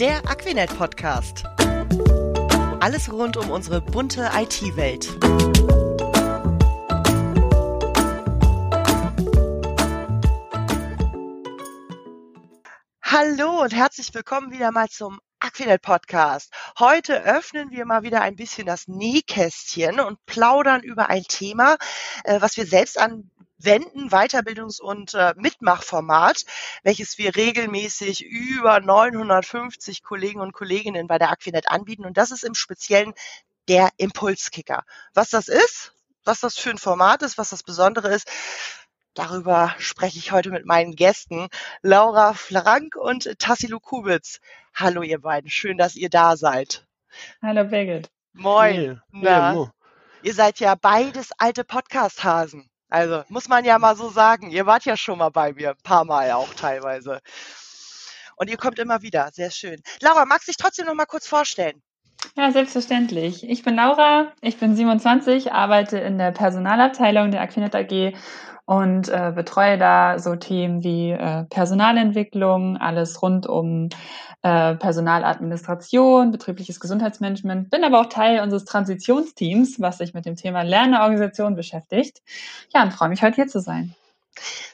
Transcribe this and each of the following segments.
Der Aquinet Podcast. Alles rund um unsere bunte IT-Welt. Hallo und herzlich willkommen wieder mal zum Aquinet Podcast. Heute öffnen wir mal wieder ein bisschen das Nähkästchen und plaudern über ein Thema, äh, was wir selbst an Wenden Weiterbildungs- und äh, Mitmachformat, welches wir regelmäßig über 950 Kollegen und Kolleginnen bei der Aquinet anbieten. Und das ist im Speziellen der Impulskicker. Was das ist, was das für ein Format ist, was das Besondere ist, darüber spreche ich heute mit meinen Gästen, Laura Frank und Tassilo Kubitz. Hallo ihr beiden, schön, dass ihr da seid. Hallo Birgit. Moin. Na, hey, ihr seid ja beides alte Podcast-Hasen. Also muss man ja mal so sagen. Ihr wart ja schon mal bei mir, ein paar Mal auch teilweise. Und ihr kommt immer wieder, sehr schön. Laura, magst du dich trotzdem noch mal kurz vorstellen? Ja, selbstverständlich. Ich bin Laura, ich bin 27, arbeite in der Personalabteilung der Aquinet AG und äh, betreue da so Themen wie äh, Personalentwicklung, alles rund um äh, Personaladministration, betriebliches Gesundheitsmanagement, bin aber auch Teil unseres Transitionsteams, was sich mit dem Thema Lernorganisation beschäftigt. Ja, und freue mich heute hier zu sein.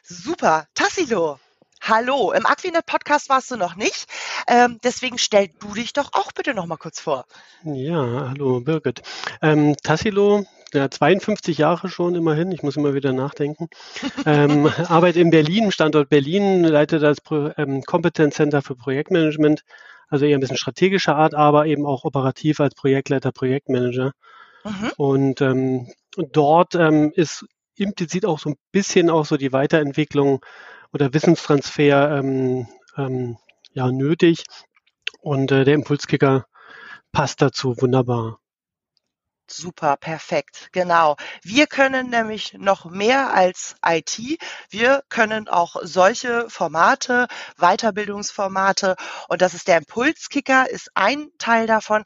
Super. Tassilo, hallo. Im Aquinet Podcast warst du noch nicht. Ähm, deswegen stell du dich doch auch bitte noch mal kurz vor. Ja, hallo Birgit. Ähm, Tassilo ja, 52 Jahre schon immerhin, ich muss immer wieder nachdenken. ähm, arbeite in Berlin, Standort Berlin, leite das Pro ähm, Competence Center für Projektmanagement, also eher ein bisschen strategischer Art, aber eben auch operativ als Projektleiter, Projektmanager. Mhm. Und ähm, dort ähm, ist implizit auch so ein bisschen auch so die Weiterentwicklung oder Wissenstransfer ähm, ähm, ja, nötig. Und äh, der Impulskicker passt dazu wunderbar. Super, perfekt, genau. Wir können nämlich noch mehr als IT. Wir können auch solche Formate, Weiterbildungsformate und das ist der Impulskicker, ist ein Teil davon.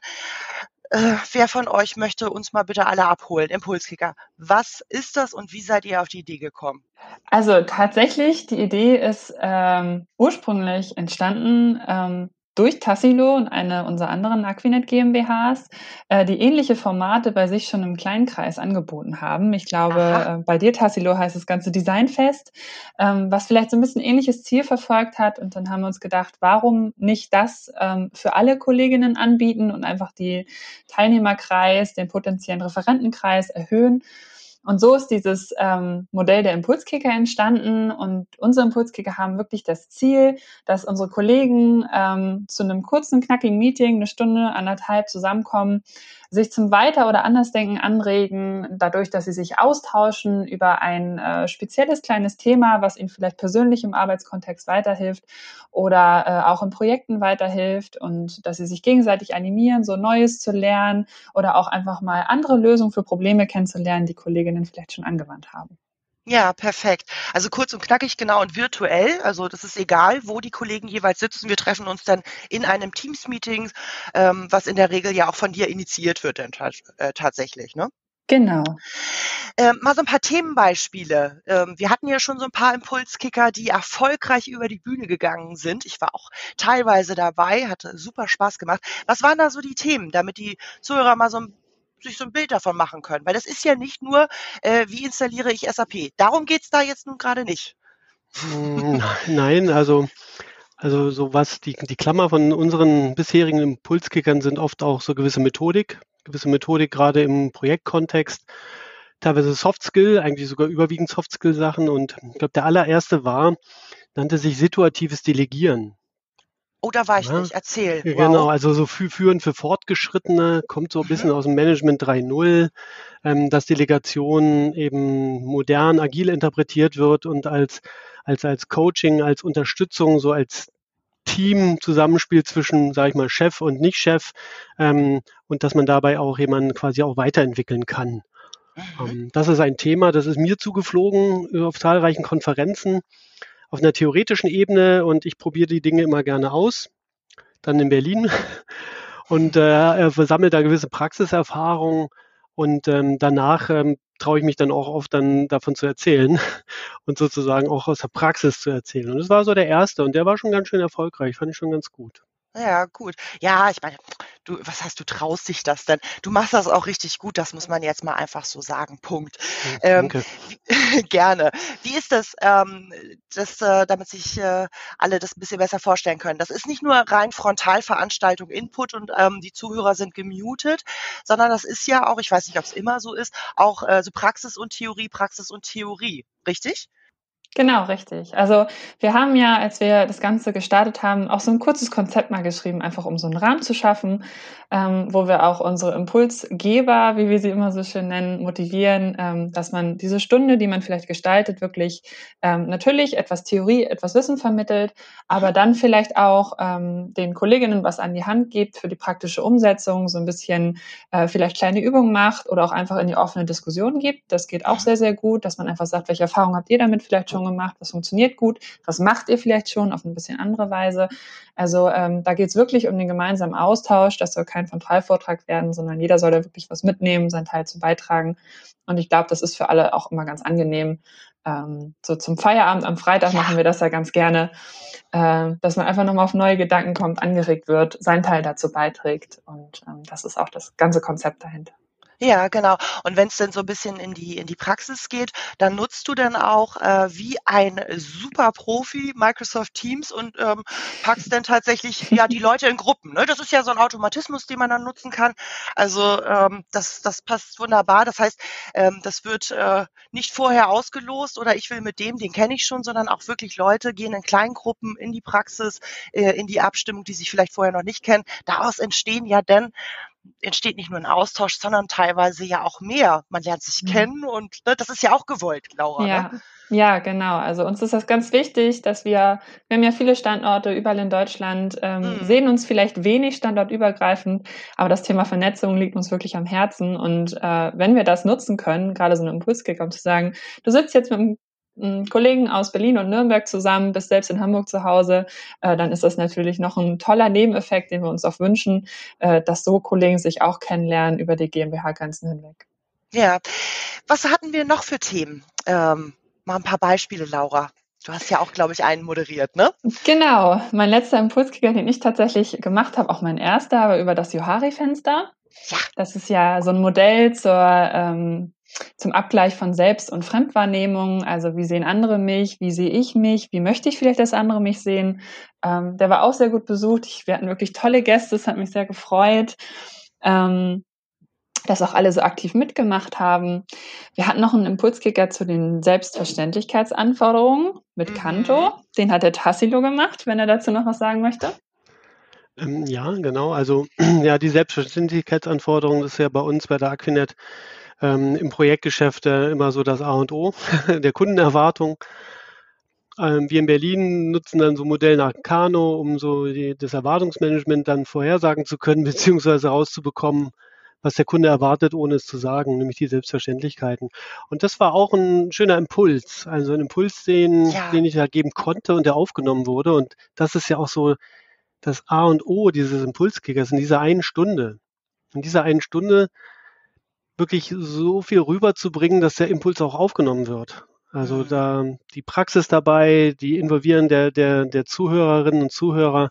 Äh, wer von euch möchte uns mal bitte alle abholen? Impulskicker. Was ist das und wie seid ihr auf die Idee gekommen? Also tatsächlich, die Idee ist ähm, ursprünglich entstanden ähm, durch Tassilo und eine unserer anderen Aquinet GmbHs, äh, die ähnliche Formate bei sich schon im kleinen Kreis angeboten haben. Ich glaube, äh, bei dir, Tassilo, heißt das ganze Designfest, ähm, was vielleicht so ein bisschen ähnliches Ziel verfolgt hat. Und dann haben wir uns gedacht, warum nicht das ähm, für alle Kolleginnen anbieten und einfach die Teilnehmerkreis, den potenziellen Referentenkreis erhöhen und so ist dieses ähm, Modell der Impulskicker entstanden. Und unsere Impulskicker haben wirklich das Ziel, dass unsere Kollegen ähm, zu einem kurzen, knackigen Meeting, eine Stunde, anderthalb zusammenkommen, sich zum Weiter- oder Andersdenken anregen, dadurch, dass sie sich austauschen über ein äh, spezielles kleines Thema, was ihnen vielleicht persönlich im Arbeitskontext weiterhilft oder äh, auch in Projekten weiterhilft und dass sie sich gegenseitig animieren, so Neues zu lernen oder auch einfach mal andere Lösungen für Probleme kennenzulernen, die Kolleginnen vielleicht schon angewandt haben. Ja, perfekt. Also kurz und knackig, genau und virtuell. Also das ist egal, wo die Kollegen jeweils sitzen. Wir treffen uns dann in einem Teams-Meeting, ähm, was in der Regel ja auch von dir initiiert wird dann äh, tatsächlich, ne? Genau. Ähm, mal so ein paar Themenbeispiele. Ähm, wir hatten ja schon so ein paar Impulskicker, die erfolgreich über die Bühne gegangen sind. Ich war auch teilweise dabei, hatte super Spaß gemacht. Was waren da so die Themen, damit die Zuhörer mal so ein sich so ein Bild davon machen können. Weil das ist ja nicht nur, äh, wie installiere ich SAP. Darum geht's da jetzt nun gerade nicht. Hm, nein, also, also so was, die, die Klammer von unseren bisherigen Impulskickern sind oft auch so gewisse Methodik, gewisse Methodik gerade im Projektkontext, teilweise Soft Skill, eigentlich sogar überwiegend Soft Skill Sachen und ich glaube, der allererste war, nannte sich situatives Delegieren. Oh, da war ich ja. nicht. Erzähl. Wow. Genau, also so für, führen für Fortgeschrittene kommt so ein bisschen mhm. aus dem Management 3.0, ähm, dass Delegation eben modern, agil interpretiert wird und als, als, als Coaching, als Unterstützung, so als Team-Zusammenspiel zwischen, sage ich mal, Chef und Nicht-Chef ähm, und dass man dabei auch jemanden quasi auch weiterentwickeln kann. Mhm. Ähm, das ist ein Thema, das ist mir zugeflogen äh, auf zahlreichen Konferenzen auf einer theoretischen Ebene und ich probiere die Dinge immer gerne aus, dann in Berlin und äh, sammle da gewisse Praxiserfahrung und ähm, danach ähm, traue ich mich dann auch oft dann davon zu erzählen und sozusagen auch aus der Praxis zu erzählen. Und das war so der erste und der war schon ganz schön erfolgreich, fand ich schon ganz gut. Ja, gut. Ja, ich meine, du, was heißt, du traust dich das denn? Du machst das auch richtig gut, das muss man jetzt mal einfach so sagen. Punkt. Hm, Ähm, danke. gerne. Wie ist das, ähm, das äh, damit sich äh, alle das ein bisschen besser vorstellen können? Das ist nicht nur rein Frontalveranstaltung, Input und ähm, die Zuhörer sind gemutet, sondern das ist ja auch, ich weiß nicht, ob es immer so ist, auch äh, so Praxis und Theorie, Praxis und Theorie. Richtig? Genau, richtig. Also wir haben ja, als wir das Ganze gestartet haben, auch so ein kurzes Konzept mal geschrieben, einfach um so einen Rahmen zu schaffen, ähm, wo wir auch unsere Impulsgeber, wie wir sie immer so schön nennen, motivieren, ähm, dass man diese Stunde, die man vielleicht gestaltet, wirklich ähm, natürlich etwas Theorie, etwas Wissen vermittelt, aber dann vielleicht auch ähm, den Kolleginnen was an die Hand gibt für die praktische Umsetzung, so ein bisschen äh, vielleicht kleine Übungen macht oder auch einfach in die offene Diskussion gibt. Das geht auch sehr, sehr gut, dass man einfach sagt, welche Erfahrungen habt ihr damit vielleicht schon gemacht, was funktioniert gut, was macht ihr vielleicht schon auf ein bisschen andere Weise. Also ähm, da geht es wirklich um den gemeinsamen Austausch. Das soll kein Frontalvortrag werden, sondern jeder soll da wirklich was mitnehmen, seinen Teil zu beitragen. Und ich glaube, das ist für alle auch immer ganz angenehm. Ähm, so zum Feierabend am Freitag machen wir das ja ganz gerne, äh, dass man einfach nochmal auf neue Gedanken kommt, angeregt wird, seinen Teil dazu beiträgt. Und ähm, das ist auch das ganze Konzept dahinter. Ja, genau. Und wenn es denn so ein bisschen in die in die Praxis geht, dann nutzt du dann auch äh, wie ein super Profi Microsoft Teams und ähm, packst dann tatsächlich ja die Leute in Gruppen. Ne? Das ist ja so ein Automatismus, den man dann nutzen kann. Also ähm, das das passt wunderbar. Das heißt, ähm, das wird äh, nicht vorher ausgelost oder ich will mit dem, den kenne ich schon, sondern auch wirklich Leute gehen in kleinen Gruppen in die Praxis, äh, in die Abstimmung, die sich vielleicht vorher noch nicht kennen. Daraus entstehen ja dann entsteht nicht nur ein Austausch, sondern teilweise ja auch mehr. Man lernt sich Mhm. kennen und ne, das ist ja auch gewollt, Laura. Ne? Ja, ja, genau. Also uns ist das ganz wichtig, dass wir, wir haben ja viele Standorte überall in Deutschland, ähm, Mhm. sehen uns vielleicht wenig standortübergreifend, aber das Thema Vernetzung liegt uns wirklich am Herzen. Und äh, wenn wir das nutzen können, gerade so einen Impulskicker, um zu sagen, du sitzt jetzt mit einem Kollegen aus Berlin und Nürnberg zusammen, bist selbst in Hamburg zu Hause, äh, dann ist das natürlich noch ein toller Nebeneffekt, den wir uns auch wünschen, äh, dass so Kollegen sich auch kennenlernen über die GmbH-Grenzen hinweg. Ja. Was hatten wir noch für Themen? Ähm, mal ein paar Beispiele, Laura. Du hast ja auch, glaube ich, einen moderiert, ne? Genau, mein letzter Impulskicker, den ich tatsächlich gemacht habe, auch mein erster, war über das Johari-Fenster. Ja. Das ist ja so ein Modell zur, ähm, zum Abgleich von Selbst- und Fremdwahrnehmung. Also wie sehen andere mich, wie sehe ich mich, wie möchte ich vielleicht, dass andere mich sehen. Ähm, der war auch sehr gut besucht. Ich, wir hatten wirklich tolle Gäste, es hat mich sehr gefreut. Ähm, dass auch alle so aktiv mitgemacht haben. Wir hatten noch einen Impulskicker zu den Selbstverständlichkeitsanforderungen mit Mhm. Kanto. Den hat der Tassilo gemacht, wenn er dazu noch was sagen möchte. Ähm, ja, genau. Also ja, die Selbstverständlichkeitsanforderung das ist ja bei uns bei der Aquinet ähm, im Projektgeschäft äh, immer so das A und O der Kundenerwartung. Ähm, wir in Berlin nutzen dann so ein Modell nach Kano, um so die, das Erwartungsmanagement dann vorhersagen zu können, beziehungsweise rauszubekommen, was der Kunde erwartet, ohne es zu sagen, nämlich die Selbstverständlichkeiten. Und das war auch ein schöner Impuls, also ein Impuls, den, Ja. den ich da geben konnte und der aufgenommen wurde. Und das ist ja auch so das A und O dieses Impulskickers in dieser einen Stunde. In dieser einen Stunde wirklich so viel rüberzubringen, dass der Impuls auch aufgenommen wird. Also Mhm. da die Praxis dabei, die Involvieren der, der, der Zuhörerinnen und Zuhörer.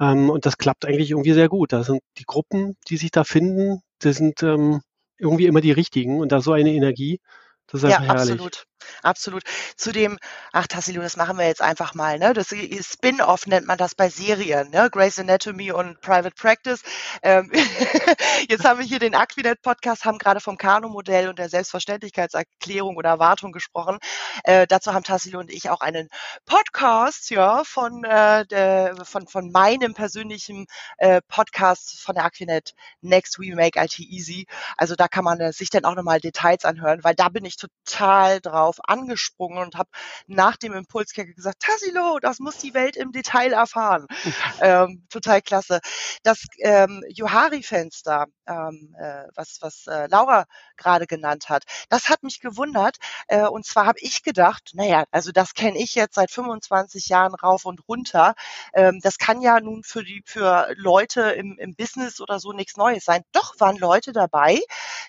Ähm, und das klappt eigentlich irgendwie sehr gut. Da sind die Gruppen, die sich da finden, das sind ähm, irgendwie immer die richtigen und da so eine Energie. Das ist Ja, einfach herrlich. absolut. Absolut. Zu dem, ach Tassilo, das machen wir jetzt einfach mal, ne? Das Spin-off nennt man das bei Serien, ne? Grey's Anatomy und Private Practice. Ähm, jetzt haben wir hier den Aquinet-Podcast, haben gerade vom Kano-Modell und der Selbstverständlichkeitserklärung oder Erwartung gesprochen. Äh, dazu haben Tassilo und ich auch einen Podcast, ja, von, äh, der, von, von meinem persönlichen äh, Podcast von der Aquinet Next We Make IT Easy. Also da kann man äh, sich dann auch nochmal Details anhören, weil da bin ich total drauf angesprungen und habe nach dem Impulskicker gesagt, Tassilo, das muss die Welt im Detail erfahren. ähm, total klasse. Das ähm, Johari-Fenster, ähm, äh, was, was äh, Laura gerade genannt hat, das hat mich gewundert. Äh, und zwar habe ich gedacht, naja, also das kenne ich jetzt seit 25 Jahren rauf und runter. Ähm, das kann ja nun für die für Leute im, im Business oder so nichts Neues sein. Doch waren Leute dabei,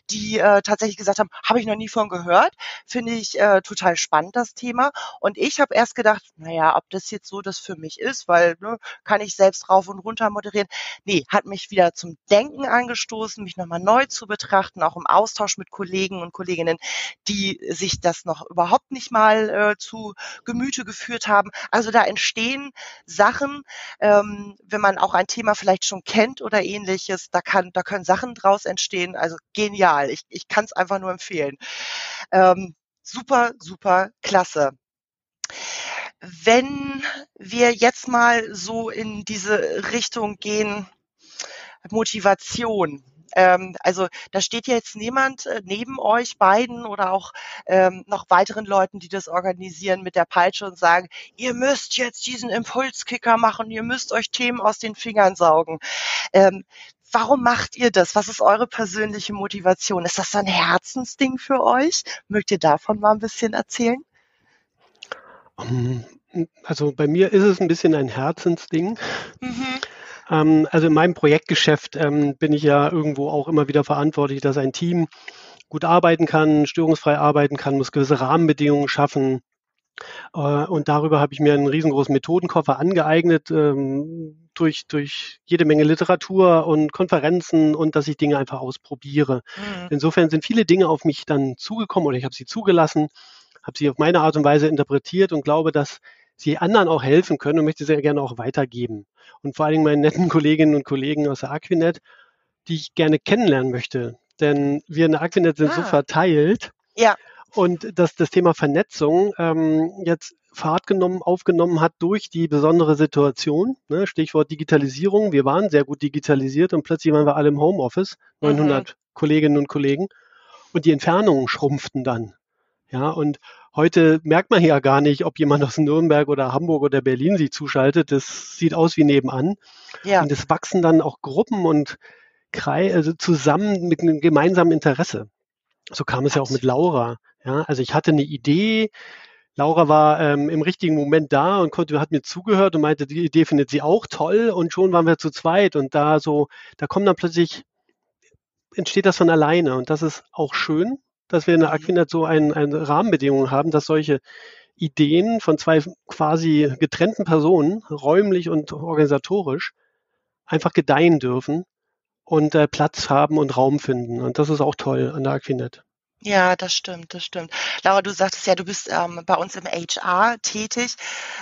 die äh, tatsächlich gesagt haben, habe ich noch nie von gehört, finde ich äh, äh, total spannend, das Thema. Und ich habe erst gedacht, naja, ob das jetzt so das für mich ist, weil ne, kann ich selbst rauf und runter moderieren. Nee, hat mich wieder zum Denken angestoßen, mich nochmal neu zu betrachten, auch im Austausch mit Kollegen und Kolleginnen, die sich das noch überhaupt nicht mal äh, zu Gemüte geführt haben. Also da entstehen Sachen, ähm, wenn man auch ein Thema vielleicht schon kennt oder ähnliches, da kann, da können Sachen draus entstehen. Also genial. Ich, ich kann es einfach nur empfehlen. Ähm, super, super klasse. Wenn wir jetzt mal so in diese Richtung gehen, Motivation. Ähm, also da steht jetzt niemand äh, neben euch beiden oder auch ähm, noch weiteren Leuten, die das organisieren mit der Peitsche und sagen, ihr müsst jetzt diesen Impulskicker machen, ihr müsst euch Themen aus den Fingern saugen. Ähm, warum macht ihr das? Was ist eure persönliche Motivation? Ist das ein Herzensding für euch? Mögt ihr davon mal ein bisschen erzählen? Ähm, also bei mir ist es ein bisschen ein Herzensding. Mhm. Ähm, also in meinem Projektgeschäft ähm, bin ich ja irgendwo auch immer wieder verantwortlich, dass ein Team gut arbeiten kann, störungsfrei arbeiten kann, muss gewisse Rahmenbedingungen schaffen. Äh, und darüber habe ich mir einen riesengroßen Methodenkoffer angeeignet, ähm, durch, durch jede Menge Literatur und Konferenzen und dass ich Dinge einfach ausprobiere. Mhm. Insofern sind viele Dinge auf mich dann zugekommen oder ich habe sie zugelassen, habe sie auf meine Art und Weise interpretiert und glaube, dass sie anderen auch helfen können und möchte sehr gerne auch weitergeben. Und vor allen Dingen meinen netten Kolleginnen und Kollegen aus der Aquinet, die ich gerne kennenlernen möchte. Denn wir in der Aquinet sind ah. so verteilt. Ja. Und dass das Thema Vernetzung ähm, jetzt Fahrt genommen, aufgenommen hat durch die besondere Situation. Ne? Stichwort Digitalisierung. Wir waren sehr gut digitalisiert und plötzlich waren wir alle im Homeoffice, 900 mhm. Kolleginnen und Kollegen. Und die Entfernungen schrumpften dann. Ja, und heute merkt man ja gar nicht, ob jemand aus Nürnberg oder Hamburg oder Berlin sich zuschaltet. Das sieht aus wie nebenan. Ja. Und es wachsen dann auch Gruppen und Kreis, also zusammen mit einem gemeinsamen Interesse. So kam es ja auch mit Laura. Ja, also ich hatte eine Idee. Laura war ähm, im richtigen Moment da und konnte, hat mir zugehört und meinte, die Idee findet sie auch toll und schon waren wir zu zweit und da so, da kommt dann plötzlich, entsteht das von alleine und das ist auch schön dass wir in der mhm. Aquinet so ein, eine Rahmenbedingung haben, dass solche Ideen von zwei quasi getrennten Personen, räumlich und organisatorisch, einfach gedeihen dürfen und äh, Platz haben und Raum finden. Und das ist auch toll an der Aquinet. Ja, das stimmt, das stimmt. Laura, du sagtest ja, du bist ähm, bei uns im HR tätig.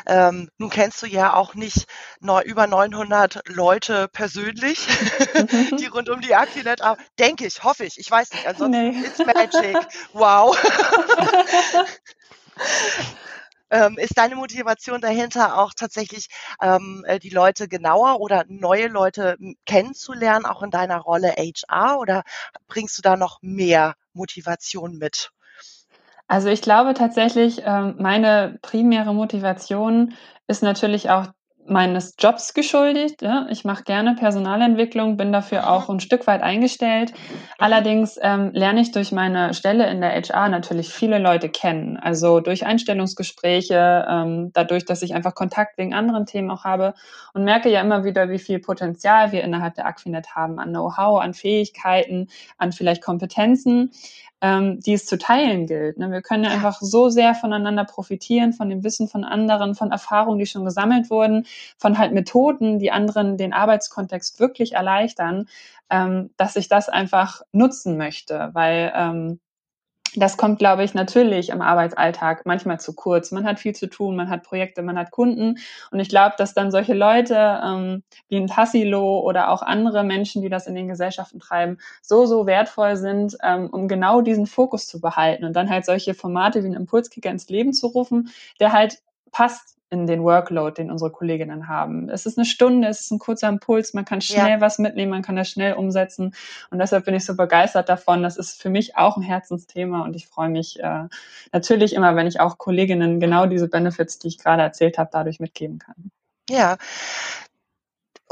Ähm, nun kennst du ja auch nicht neu, über 900 Leute persönlich, die rund um die Aquinet arbeiten. Denke ich, hoffe ich. Ich weiß nicht. Ansonsten nee. it's magic. Wow. Ähm, ist deine Motivation dahinter auch tatsächlich ähm, äh, die Leute genauer oder neue Leute kennenzulernen, auch in deiner Rolle HR oder bringst du da noch mehr Motivation mit? Also ich glaube tatsächlich, ähm, meine primäre Motivation ist natürlich auch meines Jobs geschuldigt. Ja. Ich mache gerne Personalentwicklung, bin dafür auch ein Stück weit eingestellt. Allerdings ähm, lerne ich durch meine Stelle in der HR natürlich viele Leute kennen. Also durch Einstellungsgespräche, ähm, dadurch, dass ich einfach Kontakt wegen anderen Themen auch habe und merke ja immer wieder, wie viel Potenzial wir innerhalb der Aquinet haben an Know-how, an Fähigkeiten, an vielleicht Kompetenzen ähm, die es zu teilen gilt. Ne? Wir können ja einfach so sehr voneinander profitieren, von dem Wissen von anderen, von Erfahrungen, die schon gesammelt wurden, von halt Methoden, die anderen den Arbeitskontext wirklich erleichtern, ähm, dass ich das einfach nutzen möchte, weil ähm, das kommt, glaube ich, natürlich im Arbeitsalltag manchmal zu kurz. Man hat viel zu tun, man hat Projekte, man hat Kunden. Und ich glaube, dass dann solche Leute ähm, wie ein Tassilo oder auch andere Menschen, die das in den Gesellschaften treiben, so, so wertvoll sind, ähm, um genau diesen Fokus zu behalten und dann halt solche Formate wie ein Impulskicker ins Leben zu rufen, der halt passt in den Workload, den unsere Kolleginnen haben. Es ist eine Stunde, es ist ein kurzer Impuls, man kann schnell ja. was mitnehmen, man kann das schnell umsetzen. Und deshalb bin ich so begeistert davon. Das ist für mich auch ein Herzensthema und ich freue mich äh, natürlich immer, wenn ich auch Kolleginnen genau diese Benefits, die ich gerade erzählt habe, dadurch mitgeben kann. Ja,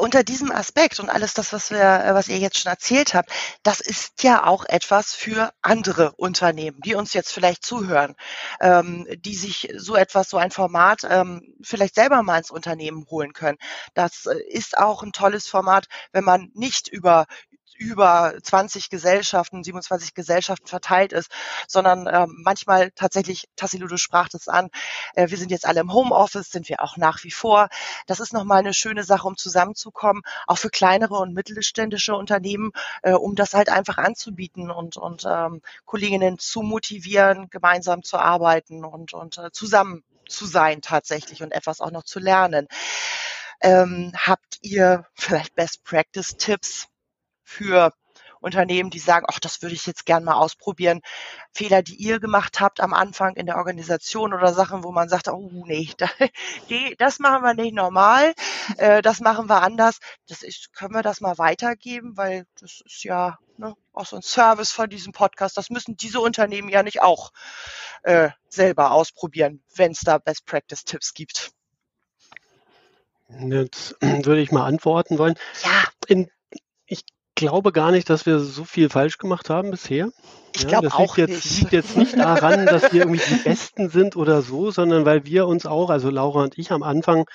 unter diesem Aspekt und alles das, was wir, äh, was ihr jetzt schon erzählt habt, das ist ja auch etwas für andere Unternehmen, die uns jetzt vielleicht zuhören, ähm, die sich so etwas, so ein Format ähm, vielleicht selber mal ins Unternehmen holen können. Das äh, ist auch ein tolles Format, wenn man nicht über über 20 Gesellschaften, 27 Gesellschaften verteilt ist, sondern äh, manchmal tatsächlich, Tassilo, du sprachst es an, äh, wir sind jetzt alle im Homeoffice, sind wir auch nach wie vor. Das ist nochmal eine schöne Sache, um zusammenzukommen, auch für kleinere und mittelständische Unternehmen, äh, um das halt einfach anzubieten und, und ähm, Kolleginnen zu motivieren, gemeinsam zu arbeiten und, und äh, zusammen zu sein tatsächlich und etwas auch noch zu lernen. Ähm, habt ihr vielleicht Best Practice Tipps für Unternehmen, die sagen, ach, das würde ich jetzt gern mal ausprobieren. Fehler, die ihr gemacht habt am Anfang in der Organisation oder Sachen, wo man sagt, oh nee, das machen wir nicht normal, äh, das machen wir anders. Das ist, können wir das mal weitergeben, weil das ist ja ne, auch so ein Service von diesem Podcast. Das müssen diese Unternehmen ja nicht auch äh, selber ausprobieren, wenn es da Best Practice Tipps gibt. Jetzt würde ich mal antworten wollen. Ja. In, glaube gar nicht, dass wir so viel falsch gemacht haben bisher. Ich glaube das auch liegt jetzt, nicht. liegt jetzt nicht daran, dass wir irgendwie die Besten sind oder so, sondern weil wir uns auch, also Laura und ich am Anfang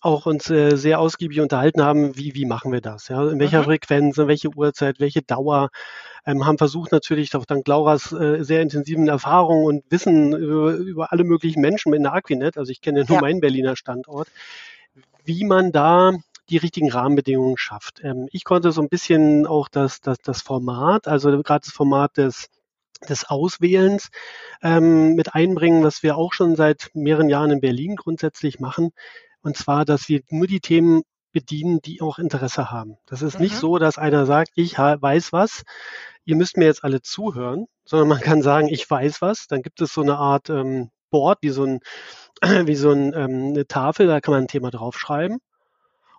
auch uns äh, sehr ausgiebig unterhalten haben, wie, wie machen wir das? Ja? In welcher Mhm. Frequenz, in welche Uhrzeit, welche Dauer. Ähm, haben versucht natürlich auch dank Lauras äh, sehr intensiven Erfahrungen und Wissen über, über alle möglichen Menschen in der Aquinet, also ich kenne nur Ja. meinen Berliner Standort, wie man da die richtigen Rahmenbedingungen schafft. Ähm, ich konnte so ein bisschen auch das, das, das Format, also gerade das Format des des Auswählens ähm, mit einbringen, was wir auch schon seit mehreren Jahren in Berlin grundsätzlich machen. Und zwar, dass wir nur die Themen bedienen, die auch Interesse haben. Das ist nicht Mhm. so, dass einer sagt, ich weiß was, ihr müsst mir jetzt alle zuhören, sondern man kann sagen, ich weiß was. Dann gibt es so eine Art ähm, Board, wie so, ein, wie so ein, ähm, eine Tafel, da kann man ein Thema draufschreiben.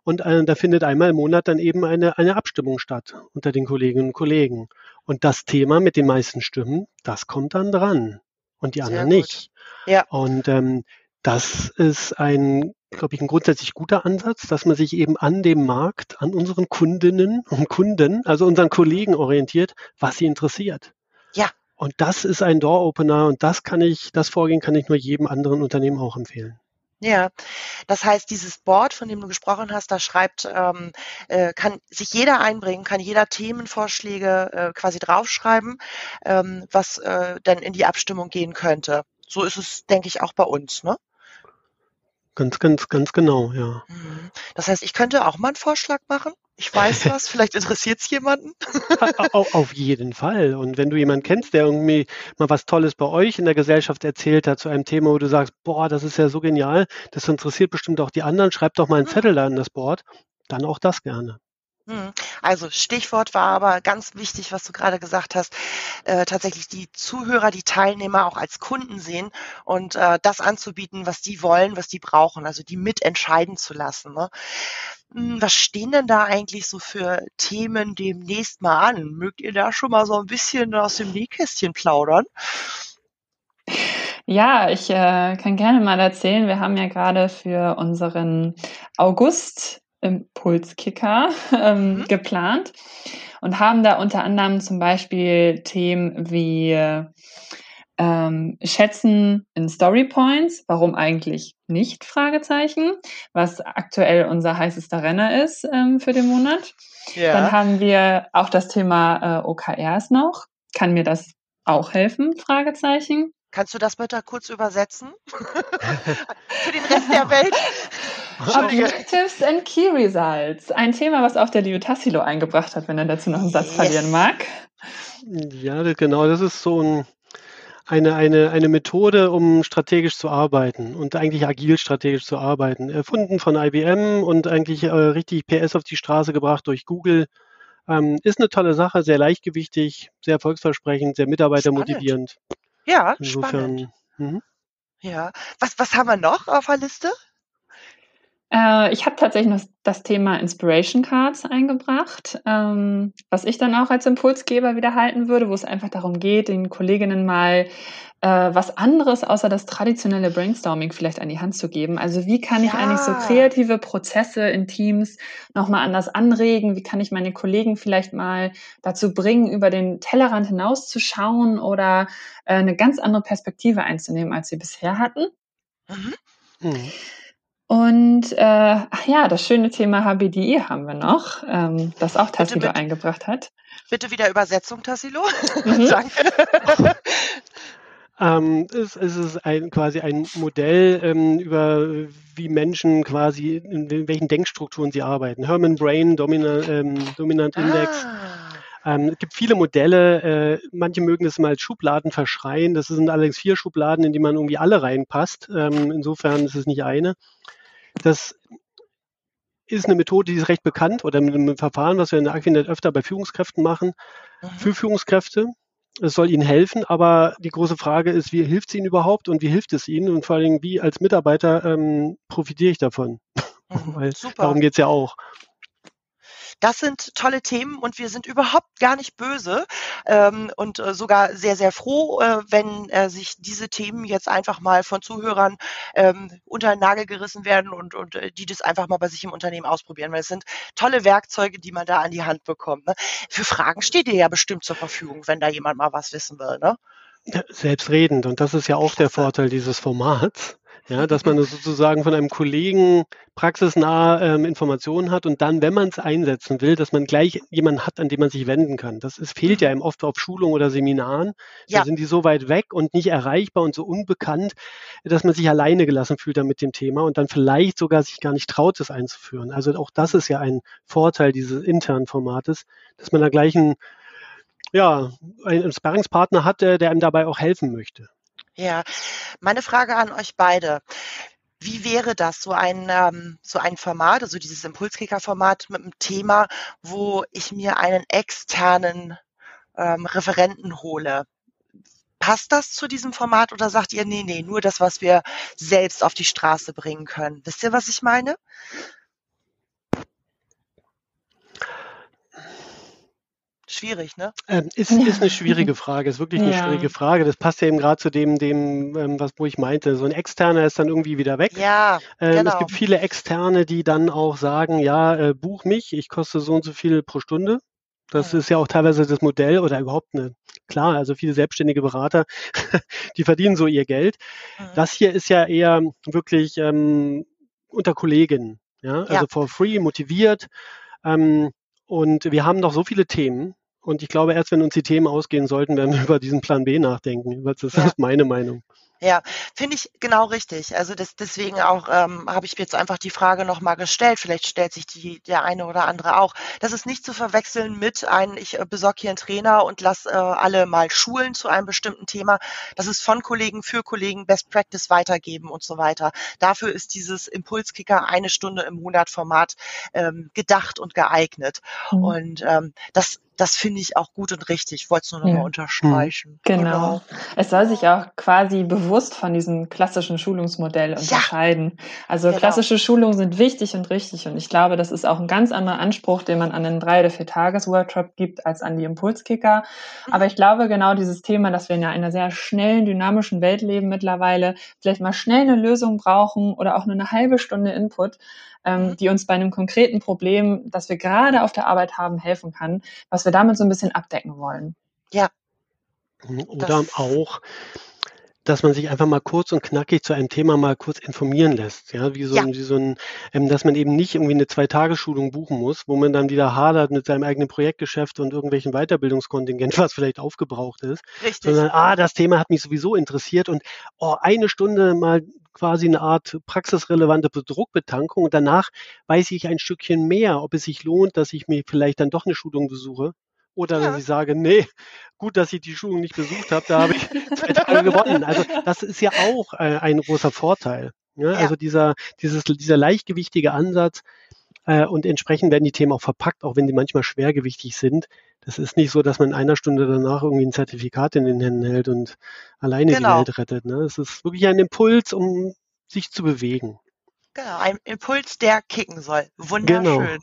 Und äh, da findet einmal im Monat dann eben eine, eine Abstimmung statt unter den Kolleginnen und Kollegen. Und das Thema mit den meisten Stimmen, das kommt dann dran. Und die anderen nicht. Ja. Und ähm, das ist ein, glaube ich, ein grundsätzlich guter Ansatz, dass man sich eben an dem Markt, an unseren Kundinnen und Kunden, also unseren Kollegen orientiert, was sie interessiert. Ja. Und das ist ein Door-Opener und das kann ich, das Vorgehen kann ich nur jedem anderen Unternehmen auch empfehlen. Ja, das heißt, dieses Board, von dem du gesprochen hast, da schreibt, ähm, äh, kann sich jeder einbringen, kann jeder Themenvorschläge äh, quasi draufschreiben, ähm, was äh, dann in die Abstimmung gehen könnte. So ist es, denke ich, auch bei uns, ne? Ganz, ganz, ganz genau, ja. Mhm. Das heißt, ich könnte auch mal einen Vorschlag machen. Ich weiß was, vielleicht interessiert es jemanden. Au- Auf jeden Fall. Und wenn du jemanden kennst, der irgendwie mal was Tolles bei euch in der Gesellschaft erzählt hat zu einem Thema, wo du sagst, boah, das ist ja so genial, das interessiert bestimmt auch die anderen, schreib doch mal einen Mhm. Zettel da in das Board, dann auch das gerne. Mhm. Also Stichwort war aber ganz wichtig, was du gerade gesagt hast, äh, tatsächlich die Zuhörer, die Teilnehmer auch als Kunden sehen und äh, das anzubieten, was die wollen, was die brauchen, also die mitentscheiden zu lassen. Ne? Hm, Was stehen denn da eigentlich so für Themen demnächst mal an? Mögt ihr da schon mal so ein bisschen aus dem Nähkästchen plaudern? Ja, ich äh, kann gerne mal erzählen. Wir haben ja gerade für unseren August Impulskicker ähm, Mhm. geplant und haben da unter anderem zum Beispiel Themen wie ähm, Schätzen in Story Points, warum eigentlich nicht Fragezeichen, was aktuell unser heißester Renner ist ähm, für den Monat. Dann haben wir auch das Thema äh, OKRs noch. Kann mir das auch helfen? Fragezeichen. Kannst du das bitte kurz übersetzen? Für den Rest der Welt? Objectives and Key Results. Ein Thema, was auch der Leo Tassilo eingebracht hat, wenn er dazu noch einen Satz Yes. verlieren mag. Ja, genau, das ist so ein, eine, eine, eine Methode, um strategisch zu arbeiten und eigentlich agil strategisch zu arbeiten. Erfunden von IBM und eigentlich äh, richtig PS auf die Straße gebracht durch Google. Ähm, ist eine tolle Sache, sehr leichtgewichtig, sehr erfolgsversprechend, sehr mitarbeitermotivierend. Ja, spannend. Insofern, mhm. Ja. Was, was haben wir noch auf der Liste? Äh, ich habe tatsächlich noch das Thema Inspiration Cards eingebracht, ähm, was ich dann auch als Impulsgeber wieder halten würde, wo es einfach darum geht, den Kolleginnen mal äh, was anderes außer das traditionelle Brainstorming vielleicht an die Hand zu geben. Also wie kann ich Ja. eigentlich so kreative Prozesse in Teams nochmal anders anregen? Wie kann ich meine Kollegen vielleicht mal dazu bringen, über den Tellerrand hinauszuschauen oder äh, eine ganz andere Perspektive einzunehmen, als sie bisher hatten? Mhm. Mhm. Und äh, ach ja, das schöne Thema HBDI haben wir noch, ähm, das auch Tassilo bitte, bitte, eingebracht hat. Bitte wieder Übersetzung, Tassilo. Mhm. Danke. Ähm, es, es, ist ein, quasi ein Modell ähm, über wie Menschen quasi in welchen Denkstrukturen sie arbeiten. Herman Brain, Domina, ähm, Dominant Index. Ah. Ähm, es gibt viele Modelle, äh, manche mögen das mal als Schubladen verschreien. Das sind allerdings vier Schubladen, in die man irgendwie alle reinpasst. Ähm, insofern ist es nicht eine. Das ist eine Methode, die ist recht bekannt oder mit einem Verfahren, was wir in der Aquinet öfter bei Führungskräften machen, mhm. für Führungskräfte. Es soll ihnen helfen, aber die große Frage ist, wie hilft es ihnen überhaupt und wie hilft es ihnen und vor allem, wie als Mitarbeiter ähm, profitiere ich davon? Mhm, Weil super. darum geht es ja auch. Das sind tolle Themen und wir sind überhaupt gar nicht böse ähm, und äh, sogar sehr, sehr froh, äh, wenn äh, sich diese Themen jetzt einfach mal von Zuhörern ähm, unter den Nagel gerissen werden und, und äh, die das einfach mal bei sich im Unternehmen ausprobieren, weil es sind tolle Werkzeuge, die man da an die Hand bekommt. Ne? Für Fragen steht ihr ja bestimmt zur Verfügung, wenn da jemand mal was wissen will. Ne? Selbstredend. Und das ist ja auch der Vorteil dieses Formats. Ja, dass man sozusagen von einem Kollegen praxisnah ähm, Informationen hat und dann, wenn man es einsetzen will, dass man gleich jemanden hat, an den man sich wenden kann. Das ist, fehlt ja mhm. einem oft auf Schulungen oder Seminaren. Ja. Da sind die so weit weg und nicht erreichbar und so unbekannt, dass man sich alleine gelassen fühlt dann mit dem Thema und dann vielleicht sogar sich gar nicht traut, das einzuführen. Also auch das ist ja ein Vorteil dieses internen Formates, dass man da gleich einen, ja, einen Sparringspartner hat, der, der einem dabei auch helfen möchte. Ja, meine Frage an euch beide. Wie wäre das, so ein, ähm, so ein Format, also dieses Impulskicker-Format mit einem Thema, wo ich mir einen externen ähm, Referenten hole? Passt das zu diesem Format oder sagt ihr, nee, nee, nur das, was wir selbst auf die Straße bringen können? Wisst ihr, was ich meine? Schwierig, ne? Ähm, ist, ist eine schwierige Frage, ist wirklich eine ja. schwierige Frage. Das passt ja eben gerade zu dem, dem ähm, was wo ich meinte. So ein Externer ist dann irgendwie wieder weg. Ja, ähm, genau. Es gibt viele Externe, die dann auch sagen, ja, äh, buch mich, ich koste so und so viel pro Stunde. Das ja. ist ja auch teilweise das Modell oder überhaupt eine, klar, also viele selbstständige Berater, die verdienen so ihr Geld. Mhm. Das hier ist ja eher wirklich ähm, unter Kollegen, ja, also ja. for free, motiviert. Ähm, und wir haben noch so viele Themen, und ich glaube, erst wenn uns die Themen ausgehen sollten, werden wir über diesen Plan B nachdenken. Das ist ja. meine Meinung. Ja, finde ich genau richtig. Also das, deswegen auch ähm, habe ich jetzt einfach die Frage nochmal gestellt. Vielleicht stellt sich die der eine oder andere auch. Das ist nicht zu verwechseln mit ein, ich äh, besorge hier einen Trainer und lass äh, alle mal schulen zu einem bestimmten Thema. Das ist von Kollegen für Kollegen Best Practice weitergeben und so weiter. Dafür ist dieses Impulskicker eine Stunde im Monat Format ähm, gedacht und geeignet. Mhm. Und ähm, das das finde ich auch gut und richtig. Ich wollte es nur nochmal ja. unterstreichen. Genau. genau. Es soll sich auch quasi bewusst von diesem klassischen Schulungsmodell unterscheiden. Ja. Also genau. klassische Schulungen sind wichtig und richtig. Und ich glaube, das ist auch ein ganz anderer Anspruch, den man an einen drei- oder vier Tages-Workshop gibt, als an die Impulskicker. Mhm. Aber ich glaube, genau dieses Thema, dass wir in einer sehr schnellen, dynamischen Welt leben mittlerweile, vielleicht mal schnell eine Lösung brauchen oder auch nur eine halbe Stunde Input, ähm, mhm. die uns bei einem konkreten Problem, das wir gerade auf der Arbeit haben, helfen kann, was wir damit so ein bisschen abdecken wollen. Ja. Mhm, oder auch, dass man sich einfach mal kurz und knackig zu einem Thema mal kurz informieren lässt. Ja, wie so, ja. wie so ein, ähm, dass man eben nicht irgendwie eine Zwei-Tage-Schulung buchen muss, wo man dann wieder hadert mit seinem eigenen Projektgeschäft und irgendwelchen Weiterbildungskontingent, was vielleicht aufgebraucht ist. Richtig. Sondern, ah, das Thema hat mich sowieso interessiert und oh, eine Stunde mal quasi eine Art praxisrelevante Druckbetankung und danach weiß ich ein Stückchen mehr, ob es sich lohnt, dass ich mir vielleicht dann doch eine Schulung besuche oder ja. wenn ich sage, nee, gut, dass ich die Schulung nicht besucht habe, da habe ich zwei Tage gewonnen. Also das ist ja auch äh, ein großer Vorteil. Ne? Ja. Also dieser, dieses, dieser leichtgewichtige Ansatz äh, und entsprechend werden die Themen auch verpackt, auch wenn die manchmal schwergewichtig sind. Das ist nicht so, dass man in einer Stunde danach irgendwie ein Zertifikat in den Händen hält und alleine genau. die Welt rettet. Ne? Es ist wirklich ein Impuls, um sich zu bewegen. Genau, ein Impuls, der kicken soll. Wunderschön. Genau.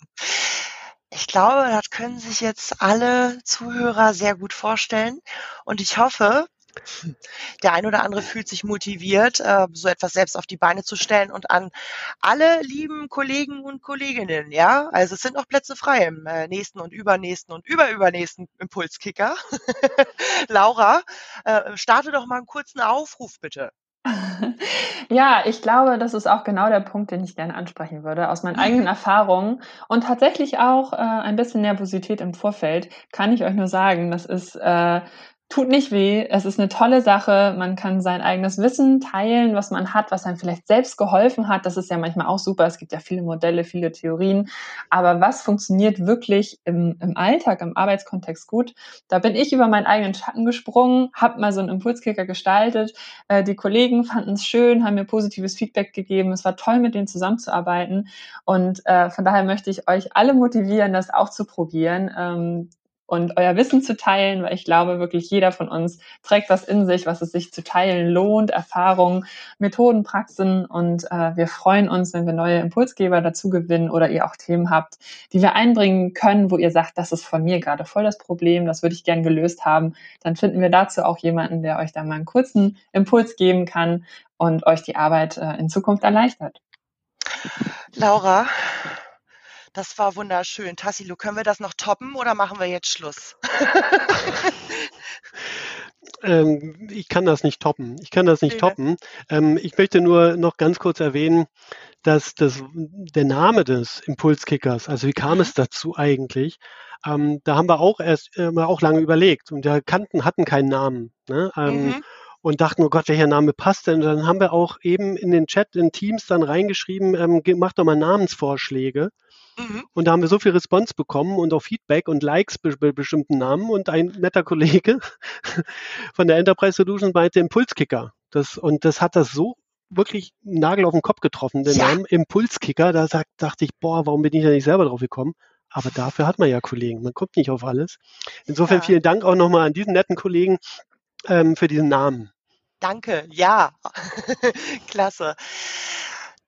Ich glaube, das können sich jetzt alle Zuhörer sehr gut vorstellen. Und ich hoffe, der ein oder andere fühlt sich motiviert, äh, so etwas selbst auf die Beine zu stellen und an alle lieben Kollegen und Kolleginnen, ja, also es sind noch Plätze frei im äh, nächsten und übernächsten und überübernächsten Impulskicker. Laura, äh, starte doch mal einen kurzen Aufruf bitte. Ja, ich glaube, das ist auch genau der Punkt, den ich gerne ansprechen würde. Aus meinen eigenen Erfahrungen und tatsächlich auch äh, ein bisschen Nervosität im Vorfeld kann ich euch nur sagen, das ist äh, tut nicht weh. Es ist eine tolle Sache. Man kann sein eigenes Wissen teilen, was man hat, was einem vielleicht selbst geholfen hat. Das ist ja manchmal auch super. Es gibt ja viele Modelle, viele Theorien. Aber was funktioniert wirklich im, im Alltag, im Arbeitskontext gut? Da bin ich über meinen eigenen Schatten gesprungen, habe mal so einen Impulskicker gestaltet. Äh, die Kollegen fanden es schön, haben mir positives Feedback gegeben. Es war toll, mit denen zusammenzuarbeiten. Und äh, von daher möchte ich euch alle motivieren, das auch zu probieren. Ähm, und euer Wissen zu teilen, weil ich glaube, wirklich jeder von uns trägt was in sich, was es sich zu teilen lohnt, Erfahrungen, Methoden, Praxen und äh, wir freuen uns, wenn wir neue Impulsgeber dazu gewinnen oder ihr auch Themen habt, die wir einbringen können, wo ihr sagt, das ist von mir gerade voll das Problem, das würde ich gern gelöst haben, dann finden wir dazu auch jemanden, der euch da mal einen kurzen Impuls geben kann und euch die Arbeit äh, in Zukunft erleichtert. Laura, das war wunderschön. Tassilo, können wir das noch toppen oder machen wir jetzt Schluss? ähm, ich kann das nicht toppen. Ich kann das nicht toppen. Ähm, ich möchte nur noch ganz kurz erwähnen, dass das, der Name des Impulskickers, also wie kam mhm. es dazu eigentlich? Ähm, da haben wir auch erst äh, auch lange überlegt und wir kannten, hatten keinen Namen. Ne? Ähm, mhm und dachten, oh Gott, welcher Name passt denn? Und dann haben wir auch eben in den Chat, in Teams dann reingeschrieben, ähm, mach doch mal Namensvorschläge. Mhm. Und da haben wir so viel Response bekommen und auch Feedback und Likes bei be bestimmten Namen. Und ein netter Kollege von der Enterprise Solutions meinte Impulskicker. Das, und das hat das so wirklich Nagel auf den Kopf getroffen, den ja. Namen Impulskicker. Da sagt, dachte ich, boah, warum bin ich da nicht selber drauf gekommen? Aber dafür hat man ja Kollegen. Man kommt nicht auf alles. Insofern ja. vielen Dank auch nochmal an diesen netten Kollegen ähm, für diesen Namen. Danke, ja. Klasse.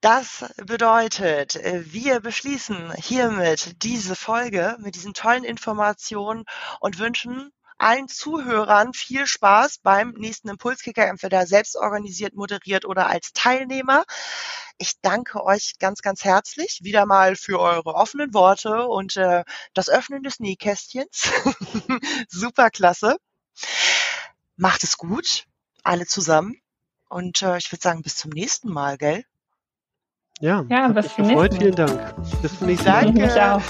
Das bedeutet, wir beschließen hiermit diese Folge mit diesen tollen Informationen und wünschen allen Zuhörern viel Spaß beim nächsten Impulskicker, entweder selbst organisiert, moderiert oder als Teilnehmer. Ich danke euch ganz, ganz herzlich wieder mal für eure offenen Worte und äh, das Öffnen des Nähkästchens. Super klasse. Macht es gut, alle zusammen. Und äh, ich würde sagen, bis zum nächsten Mal, gell? Ja, ja bis zum nächsten Mal. Vielen Dank. Bis zum nächsten Mal. Danke. Mich auch.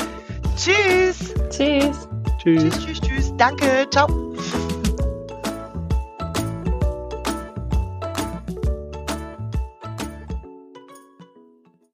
Tschüss. Tschüss. Tschüss. Tschüss, tschüss, tschüss. Danke. Ciao.